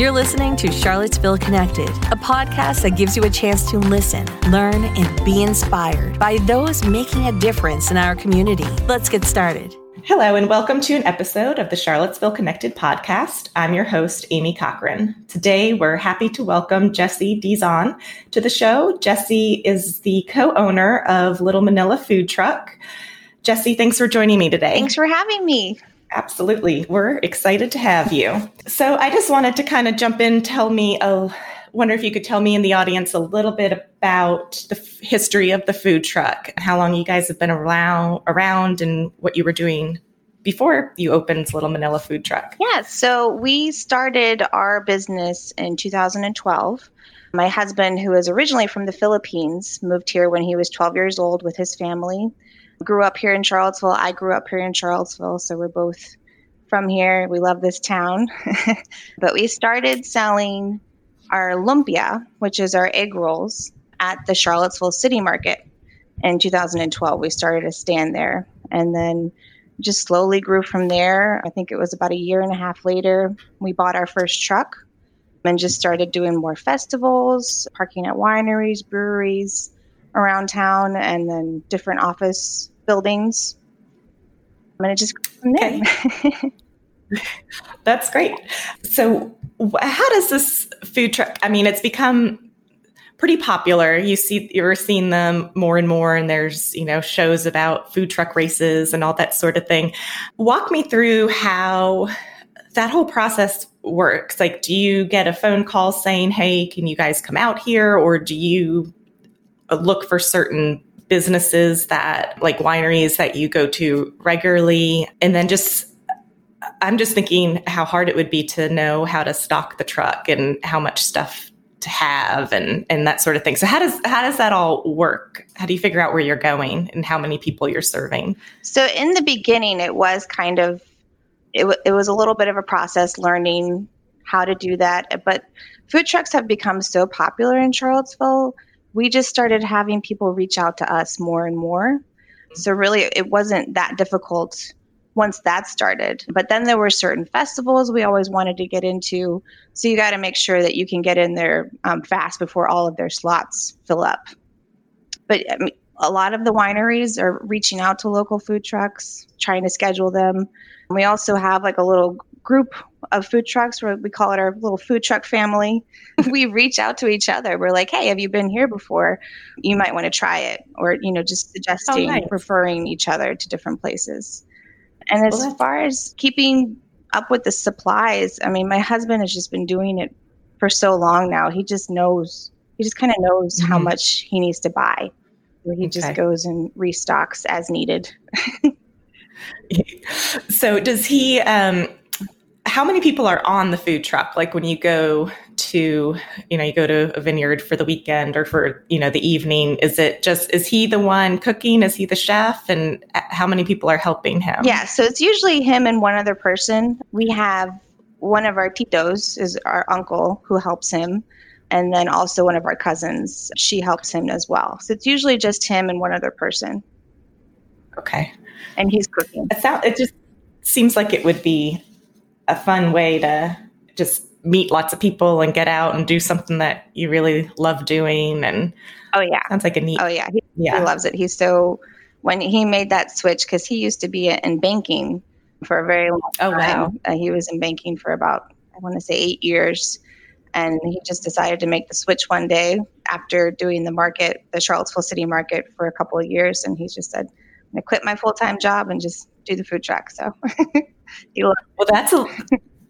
You're listening to Charlottesville Connected, a podcast that gives you a chance to listen, learn, and be inspired by those making a difference in our community. Let's get started. Hello, and welcome to an episode of the Charlottesville Connected podcast. I'm your host, Amy Cochran. Today, we're happy to welcome Jessie Dizon to the show. Jessie is the co owner of Little Manila Food Truck. Jessie, thanks for joining me today. Thanks for having me. Absolutely. We're excited to have you. So I just wanted to kind of jump in, tell me, I wonder if you could tell me in the audience a little bit about the f- history of the food truck, how long you guys have been around, around and what you were doing before you opened Little Manila Food Truck. Yeah, so we started our business in 2012. My husband, who is originally from the Philippines, moved here when he was 12 years old with his family grew up here in Charlottesville. I grew up here in Charlottesville, so we're both from here. We love this town. but we started selling our lumpia, which is our egg rolls, at the Charlottesville City Market in 2012. We started a stand there and then just slowly grew from there. I think it was about a year and a half later, we bought our first truck and just started doing more festivals, parking at wineries, breweries around town, and then different office buildings. I'm going to just there. Okay. That's great. So, how does this food truck? I mean, it's become pretty popular. You see, you're seeing them more and more, and there's you know shows about food truck races and all that sort of thing. Walk me through how that whole process works. Like, do you get a phone call saying, "Hey, can you guys come out here?" or do you look for certain businesses that like wineries that you go to regularly. And then just i'm just thinking how hard it would be to know how to stock the truck and how much stuff to have and and that sort of thing. So how does how does that all work? How do you figure out where you're going and how many people you're serving? So in the beginning it was kind of it, w- it was a little bit of a process learning how to do that. But food trucks have become so popular in charlottesville we just started having people reach out to us more and more. So really, it wasn't that difficult once that started. But then there were certain festivals we always wanted to get into. So you got to make sure that you can get in there um, fast before all of their slots fill up. But I mean, a lot of the wineries are reaching out to local food trucks, trying to schedule them. We also have like a little group of food trucks where we call it our little food truck family. We reach out to each other. We're like hey have you been here before? You might want to try it or you know just suggesting oh, nice. referring each other to different places. And as well, far as keeping up with the supplies i mean my husband has just been doing it for so long now. He just knows he just kind of knows mm-hmm. how much he needs to buy. He okay. just goes and restocks as needed. So does he um how many people are on the food truck? Like when you go to, you know, you go to a vineyard for the weekend or for, you know, the evening, is it just, is he the one cooking? Is he the chef? And uh, how many people are helping him? Yeah. So it's usually him and one other person. We have one of our titos is our uncle who helps him. And then also one of our cousins, she helps him as well. So it's usually just him and one other person. Okay. And he's cooking. It, sound, it just seems like it would be a fun way to just meet lots of people and get out and do something that you really love doing. And oh yeah, sounds like a neat. Oh yeah, he, yeah. he loves it. He's so when he made that switch because he used to be in banking for a very long time. Oh wow, uh, he was in banking for about I want to say eight years. And he just decided to make the switch one day after doing the market, the Charlottesville City Market, for a couple of years. And he just said, I'm going to quit my full time job and just do the food truck. So well, that's a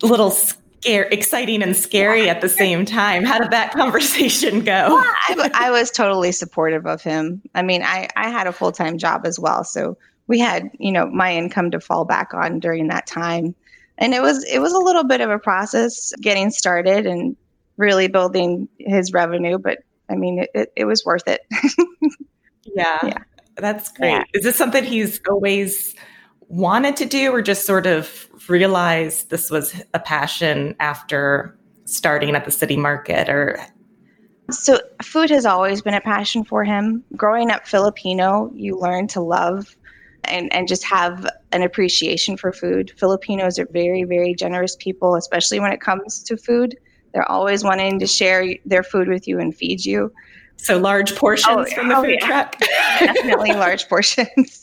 little scare, exciting and scary at the same time. How did that conversation go? Well, I, I, was totally supportive of him. I mean, I, I had a full time job as well, so we had you know my income to fall back on during that time, and it was it was a little bit of a process getting started and really building his revenue, but I mean, it, it, it was worth it. yeah. Yeah. That's great. Yeah. Is this something he's always wanted to do or just sort of realized this was a passion after starting at the city market or so food has always been a passion for him growing up filipino you learn to love and, and just have an appreciation for food filipinos are very very generous people especially when it comes to food They're always wanting to share their food with you and feed you. So large portions oh, from the oh, food yeah. truck. Definitely large portions.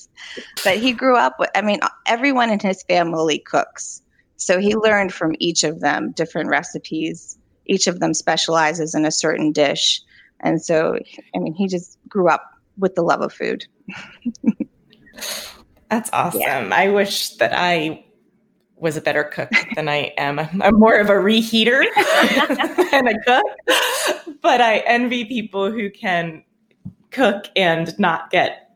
But he grew up with, I mean, everyone in his family cooks. So he learned from each of them different recipes. Each of them specializes in a certain dish. And so, I mean, he just grew up with the love of food. That's awesome. Yeah. I wish that I was a better cook than I am. I'm more of a reheater than a cook, but I envy people who can cook and not get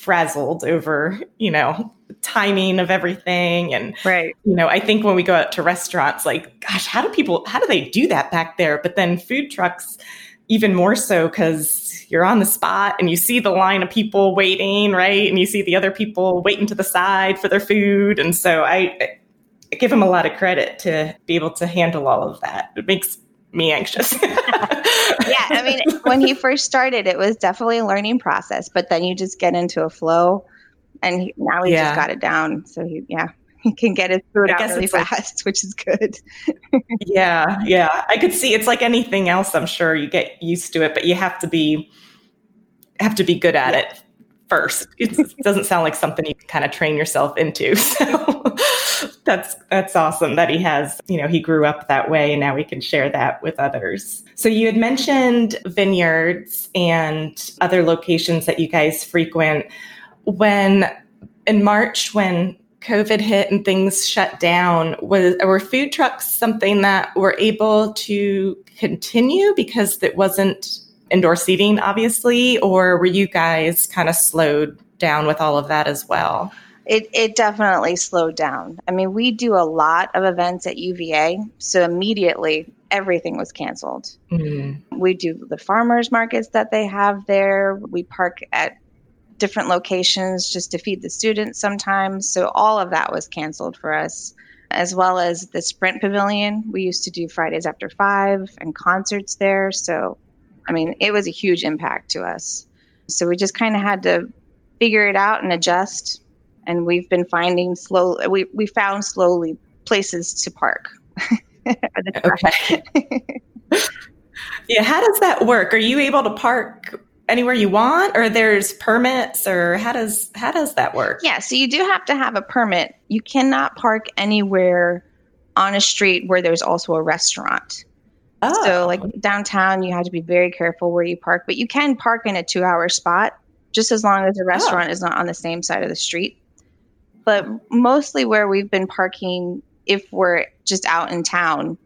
frazzled over, you know, timing of everything. And right. you know i think when we go out to restaurants like gosh how do people how do they do that back there? But then food trucks even more so because you're on the spot and you see the line of people waiting right? And you see the other people waiting to the side for their food. And so i, I give them a lot of credit to be able to handle all of that. It makes me anxious yeah i mean when he first started it was definitely a learning process but then you just get into a flow and he, now he yeah. just got it down. So he, yeah, he can get his food I out really fast, like, which is good. yeah, yeah, I could see it's like anything else. I'm sure you get used to it, but you have to be have to be good at yeah. it first. It doesn't sound like something you can kind of train yourself into. So that's that's awesome that he has, you know, he grew up that way and now we can share that with others. So you had mentioned vineyards and other locations that you guys frequent when in March when COVID hit and things shut down, was were food trucks something that were able to continue because it wasn't indoor seating, obviously, or were you guys kind of slowed down with all of that as well? It, it definitely slowed down. I mean, we do a lot of events at UVA, so immediately everything was canceled. Mm-hmm. We do the farmers markets that they have there. We park at different locations just to feed the students sometimes. So all of that was canceled for us, as well as the Sprint Pavilion. We used to do Fridays after five and concerts there. So, I mean, it was a huge impact to us. So we just kind of had to figure it out and adjust. And we've been finding slow. We we found slowly places to park. okay. yeah, how does that work? Are you able to park anywhere you want or there's permits or how does how does that work yeah so you do have to have a permit you cannot park anywhere on a street where there's also a restaurant oh. so like downtown you have to be very careful where you park but you can park in a two hour spot just as long as the oh. restaurant oh. is not on the same side of the street but mostly where we've been parking if we're just out in town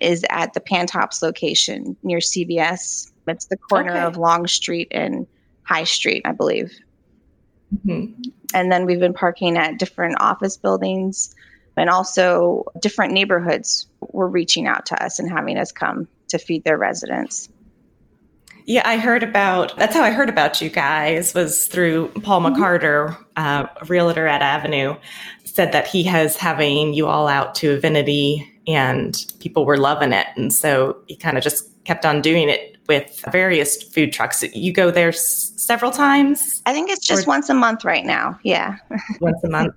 is at the pantops location near cbs it's the corner okay. of Long Street and High Street, I believe. Mm-hmm. And then we've been parking at different office buildings and also different neighborhoods were reaching out to us and having us come to feed their residents. Yeah, I heard about that's how I heard about you guys was through Paul mm-hmm. McCarter, uh, a realtor at Avenue, said that he has having you all out to Avinity and people were loving it. And so he kind of just kept on doing it with various food trucks. You go there s- several times? I think it's just or- once a month right now. Yeah. once a month.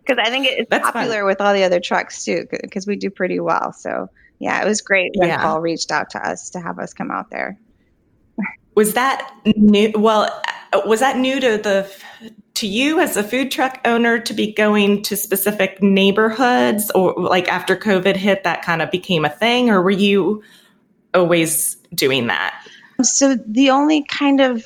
Because I think it's That's popular fun. with all the other trucks too, because we do pretty well. So yeah, it was great when yeah. Paul reached out to us to have us come out there. Was that new? Well, was that new to the to you as a food truck owner to be going to specific neighborhoods, or like after COVID hit, that kind of became a thing, or were you always doing that? So the only kind of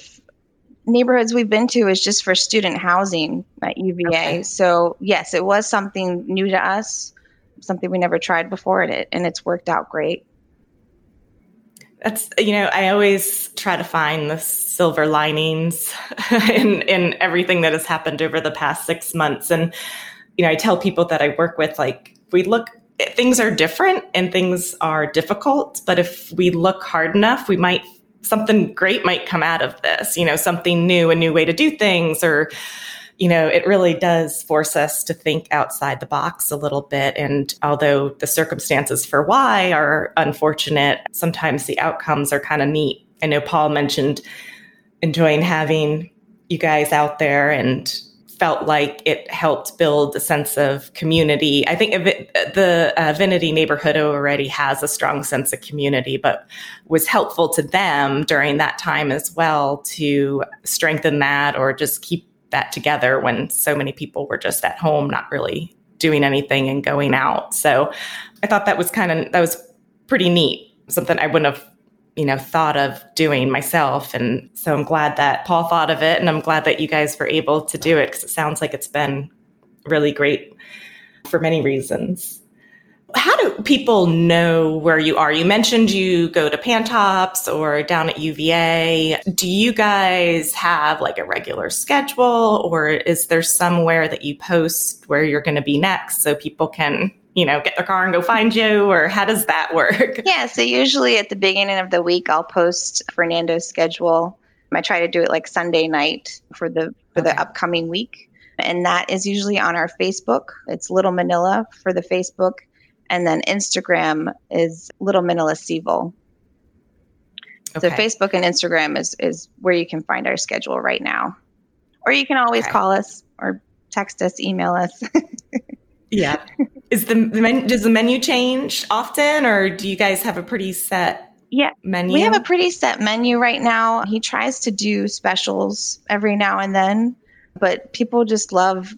neighborhoods we've been to is just for student housing at UVA. Okay. So yes, it was something new to us, something we never tried before, and it and it's worked out great. That's you know I always try to find the silver linings in in everything that has happened over the past six months, and you know I tell people that I work with like we look things are different and things are difficult, but if we look hard enough, we might something great might come out of this, you know, something new, a new way to do things or you know, it really does force us to think outside the box a little bit. And although the circumstances for why are unfortunate, sometimes the outcomes are kind of neat. I know Paul mentioned enjoying having you guys out there and felt like it helped build a sense of community. I think the uh, Vinity neighborhood already has a strong sense of community, but was helpful to them during that time as well to strengthen that or just keep that together when so many people were just at home, not really doing anything and going out. So I thought that was kind of, that was pretty neat. Something I wouldn't have you know thought of doing myself and so i'm glad that paul thought of it and i'm glad that you guys were able to do it because it sounds like it's been really great for many reasons how do people know where you are you mentioned you go to pantops or down at uva do you guys have like a regular schedule or is there somewhere that you post where you're going to be next so people can you know, get their car and go find you, or how does that work? Yeah, so usually at the beginning of the week, I'll post Fernando's schedule. I try to do it like Sunday night for the for okay. the upcoming week, and that is usually on our Facebook. It's Little Manila for the Facebook, and then Instagram is Little Manila Cville. Okay. So Facebook and Instagram is is where you can find our schedule right now, or you can always okay. call us or text us, email us. yeah. Is the, the does the menu change often, or do you guys have a pretty set yeah, menu? We have a pretty set menu right now. He tries to do specials every now and then, but people just love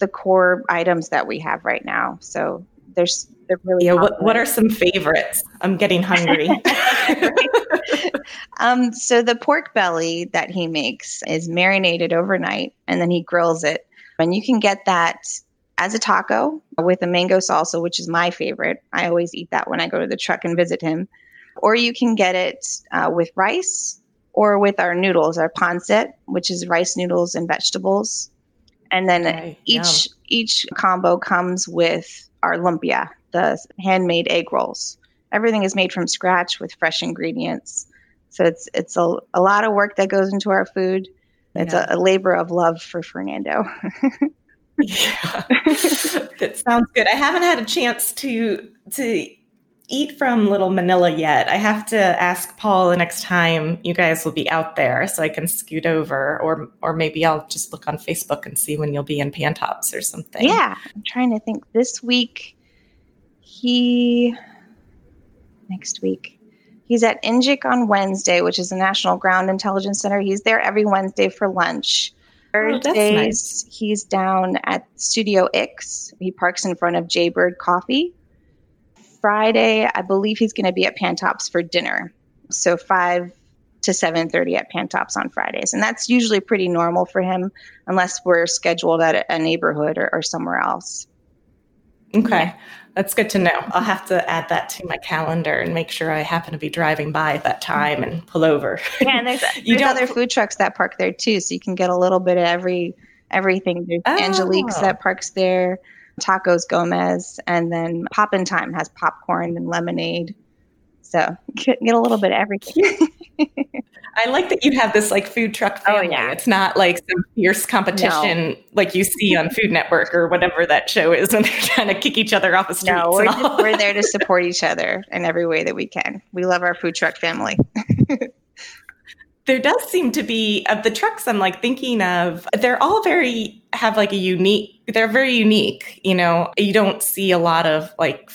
the core items that we have right now. So there's they're really yeah. What, what are some favorites? I'm getting hungry. um, so the pork belly that he makes is marinated overnight, and then he grills it, and you can get that as a taco with a mango salsa, which is my favorite. I always eat that when I go to the truck and visit him. Or you can get it uh, with rice or with our noodles, our pancit, which is rice noodles and vegetables. And then okay, each yum. each combo comes with our lumpia, the handmade egg rolls. Everything is made from scratch with fresh ingredients. So it's it's a, a lot of work that goes into our food. It's yeah. a, a labor of love for Fernando. yeah, that sounds good. I haven't had a chance to to eat from Little Manila yet. I have to ask Paul the next time you guys will be out there, so I can scoot over, or or maybe I'll just look on Facebook and see when you'll be in Pantops or something. Yeah, I'm trying to think. This week, he next week. He's at NGIC on Wednesday, which is the National Ground Intelligence Center. He's there every Wednesday for lunch. Oh, Thursdays, oh, nice. he's down at Studio Ix. He parks in front of Jaybird Coffee. Friday, I believe he's going to be at Pantops for dinner. So five to seven thirty at Pantops on Fridays, and that's usually pretty normal for him, unless we're scheduled at a neighborhood or, or somewhere else. Okay. That's good to know. I'll have to add that to my calendar and make sure I happen to be driving by at that time and pull over. Yeah, and there's, there's other food trucks that park there too, so you can get a little bit of every everything. There's oh. Angelique's that parks there, Tacos Gomez, and then Poppin' Time has popcorn and lemonade. So get, get a little bit of everything. I like that you have this like food truck oh, family. Oh, yeah. It's not like some fierce competition no. like you see on Food Network or whatever that show is when they're trying to kick each other off the streets. No, we're, just, we're there to support each other in every way that we can. We love our food truck family. there does seem to be of the trucks I'm like thinking of, they're all very have like a unique, they're very unique. You know, you don't see a lot of like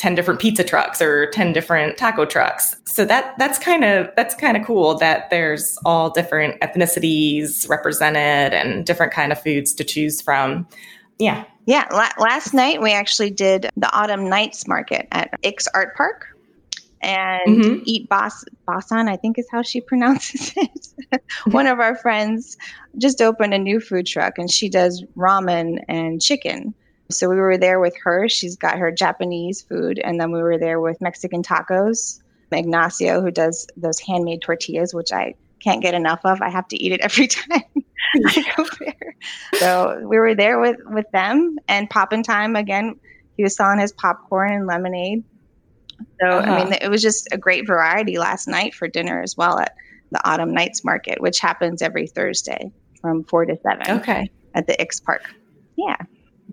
10 different pizza trucks or 10 different taco trucks. So that that's kind of that's kind of cool that there's all different ethnicities represented and different kind of foods to choose from. Yeah. Yeah, la- last night we actually did the Autumn Nights Market at Ix Art Park and mm-hmm. Eat Boss Bossan, I think is how she pronounces it. One of our friends just opened a new food truck and she does ramen and chicken. So we were there with her. She's got her Japanese food. And then we were there with Mexican tacos. Ignacio, who does those handmade tortillas, which I can't get enough of. I have to eat it every time I go there. So we were there with, with them and Poppin' Time again. He was selling his popcorn and lemonade. So, uh-huh. I mean, it was just a great variety last night for dinner as well at the Autumn Nights Market, which happens every Thursday from four to seven. Okay. At the Ix Park. Yeah.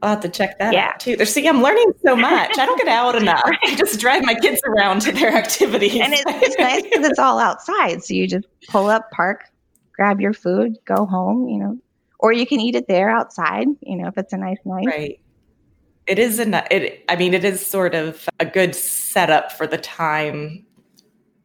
I'll have to check that yeah. out too. See, I'm learning so much. I don't get out enough. I just drive my kids around to their activities. And it's, it's nice because it's all outside. So you just pull up, park, grab your food, go home. You know, or you can eat it there outside, you know, if it's a nice night. Right. It is a it I mean it is sort of a good setup for the time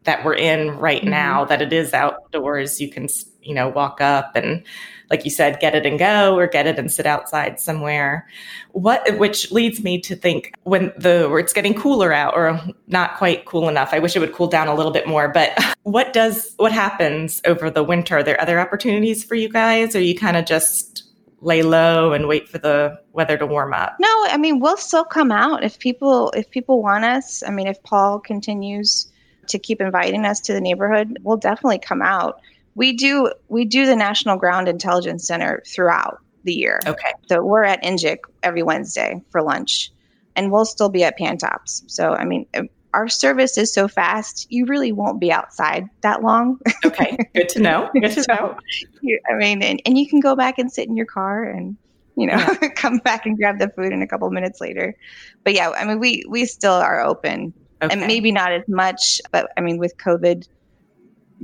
that we're in right mm-hmm. now that it is outdoors you can you know walk up and like you said get it and go or get it and sit outside somewhere. What which leads me to think when the where it's getting cooler out or not quite cool enough i wish it would cool down a little bit more but what does what happens over the winter? Are there other opportunities for you guys? Or you kind of just lay low and wait for the weather to warm up? No i mean we'll still come out if people if people want us. I mean if paul continues to keep inviting us to the neighborhood, we'll definitely come out. We do we do the National Ground Intelligence Center throughout the year. Okay. So we're at NGIC every Wednesday for lunch, and we'll still be at Pantops. So I mean, uh, our service is so fast, you really won't be outside that long. Okay, good to know. Good to so, know. You, I mean, and, and you can go back and sit in your car and you know yeah. come back and grab the food in a couple minutes later. But yeah, I mean, we we still are open Okay. And maybe not as much, but I mean, with COVID,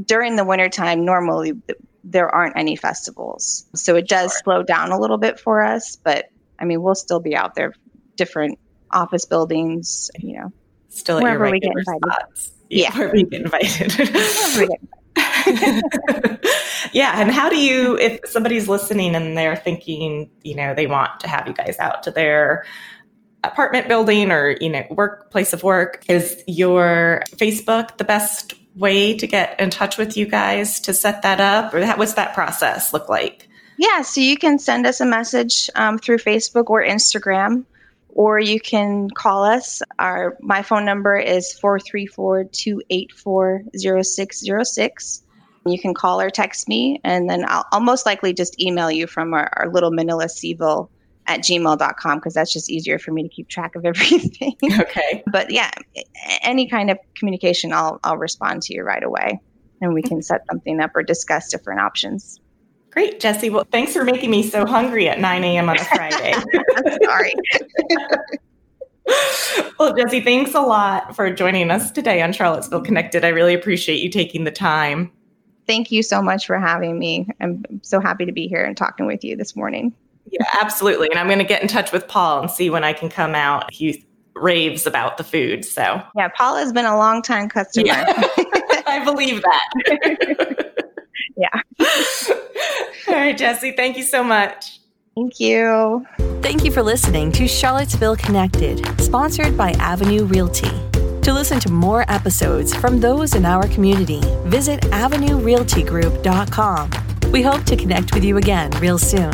during the wintertime, normally there aren't any festivals. So it does sure. slow down a little bit for us, but I mean, we'll still be out there, different office buildings, you know, still wherever we get invited. Spots. Yeah, wherever we get invited. yeah, and how do you, if somebody's listening and they're thinking, you know, they want to have you guys out to their apartment building or you know workplace of work is your facebook the best way to get in touch with you guys to set that up or what's that process look like? Yeah so you can send us a message um, through facebook or instagram or you can call us. Our my phone number is 434-284-0606 you can call or text me and then I'll, I'll most likely just email you from our, our little manila Cville at gmail.com because that's just easier for me to keep track of everything. Okay. but yeah, any kind of communication, I'll, I'll respond to you right away and we can set something up or discuss different options. Great, Jessie. Well, thanks for making me so hungry at 9 a.m. on a Friday. Sorry. well, Jessie, thanks a lot for joining us today on Charlottesville Connected. I really appreciate you taking the time. Thank you so much for having me. I'm so happy to be here and talking with you this morning. Yeah, absolutely. And I'm going to get in touch with Paul and see when I can come out. He raves about the food. So, yeah, Paul has been a long time customer. Yeah. I believe that. yeah. All right, Jessie, thank you so much. Thank you. Thank you for listening to Charlottesville Connected, sponsored by Avenue Realty. To listen to more episodes from those in our community, visit avenuerealtygroup.com. We hope to connect with you again real soon.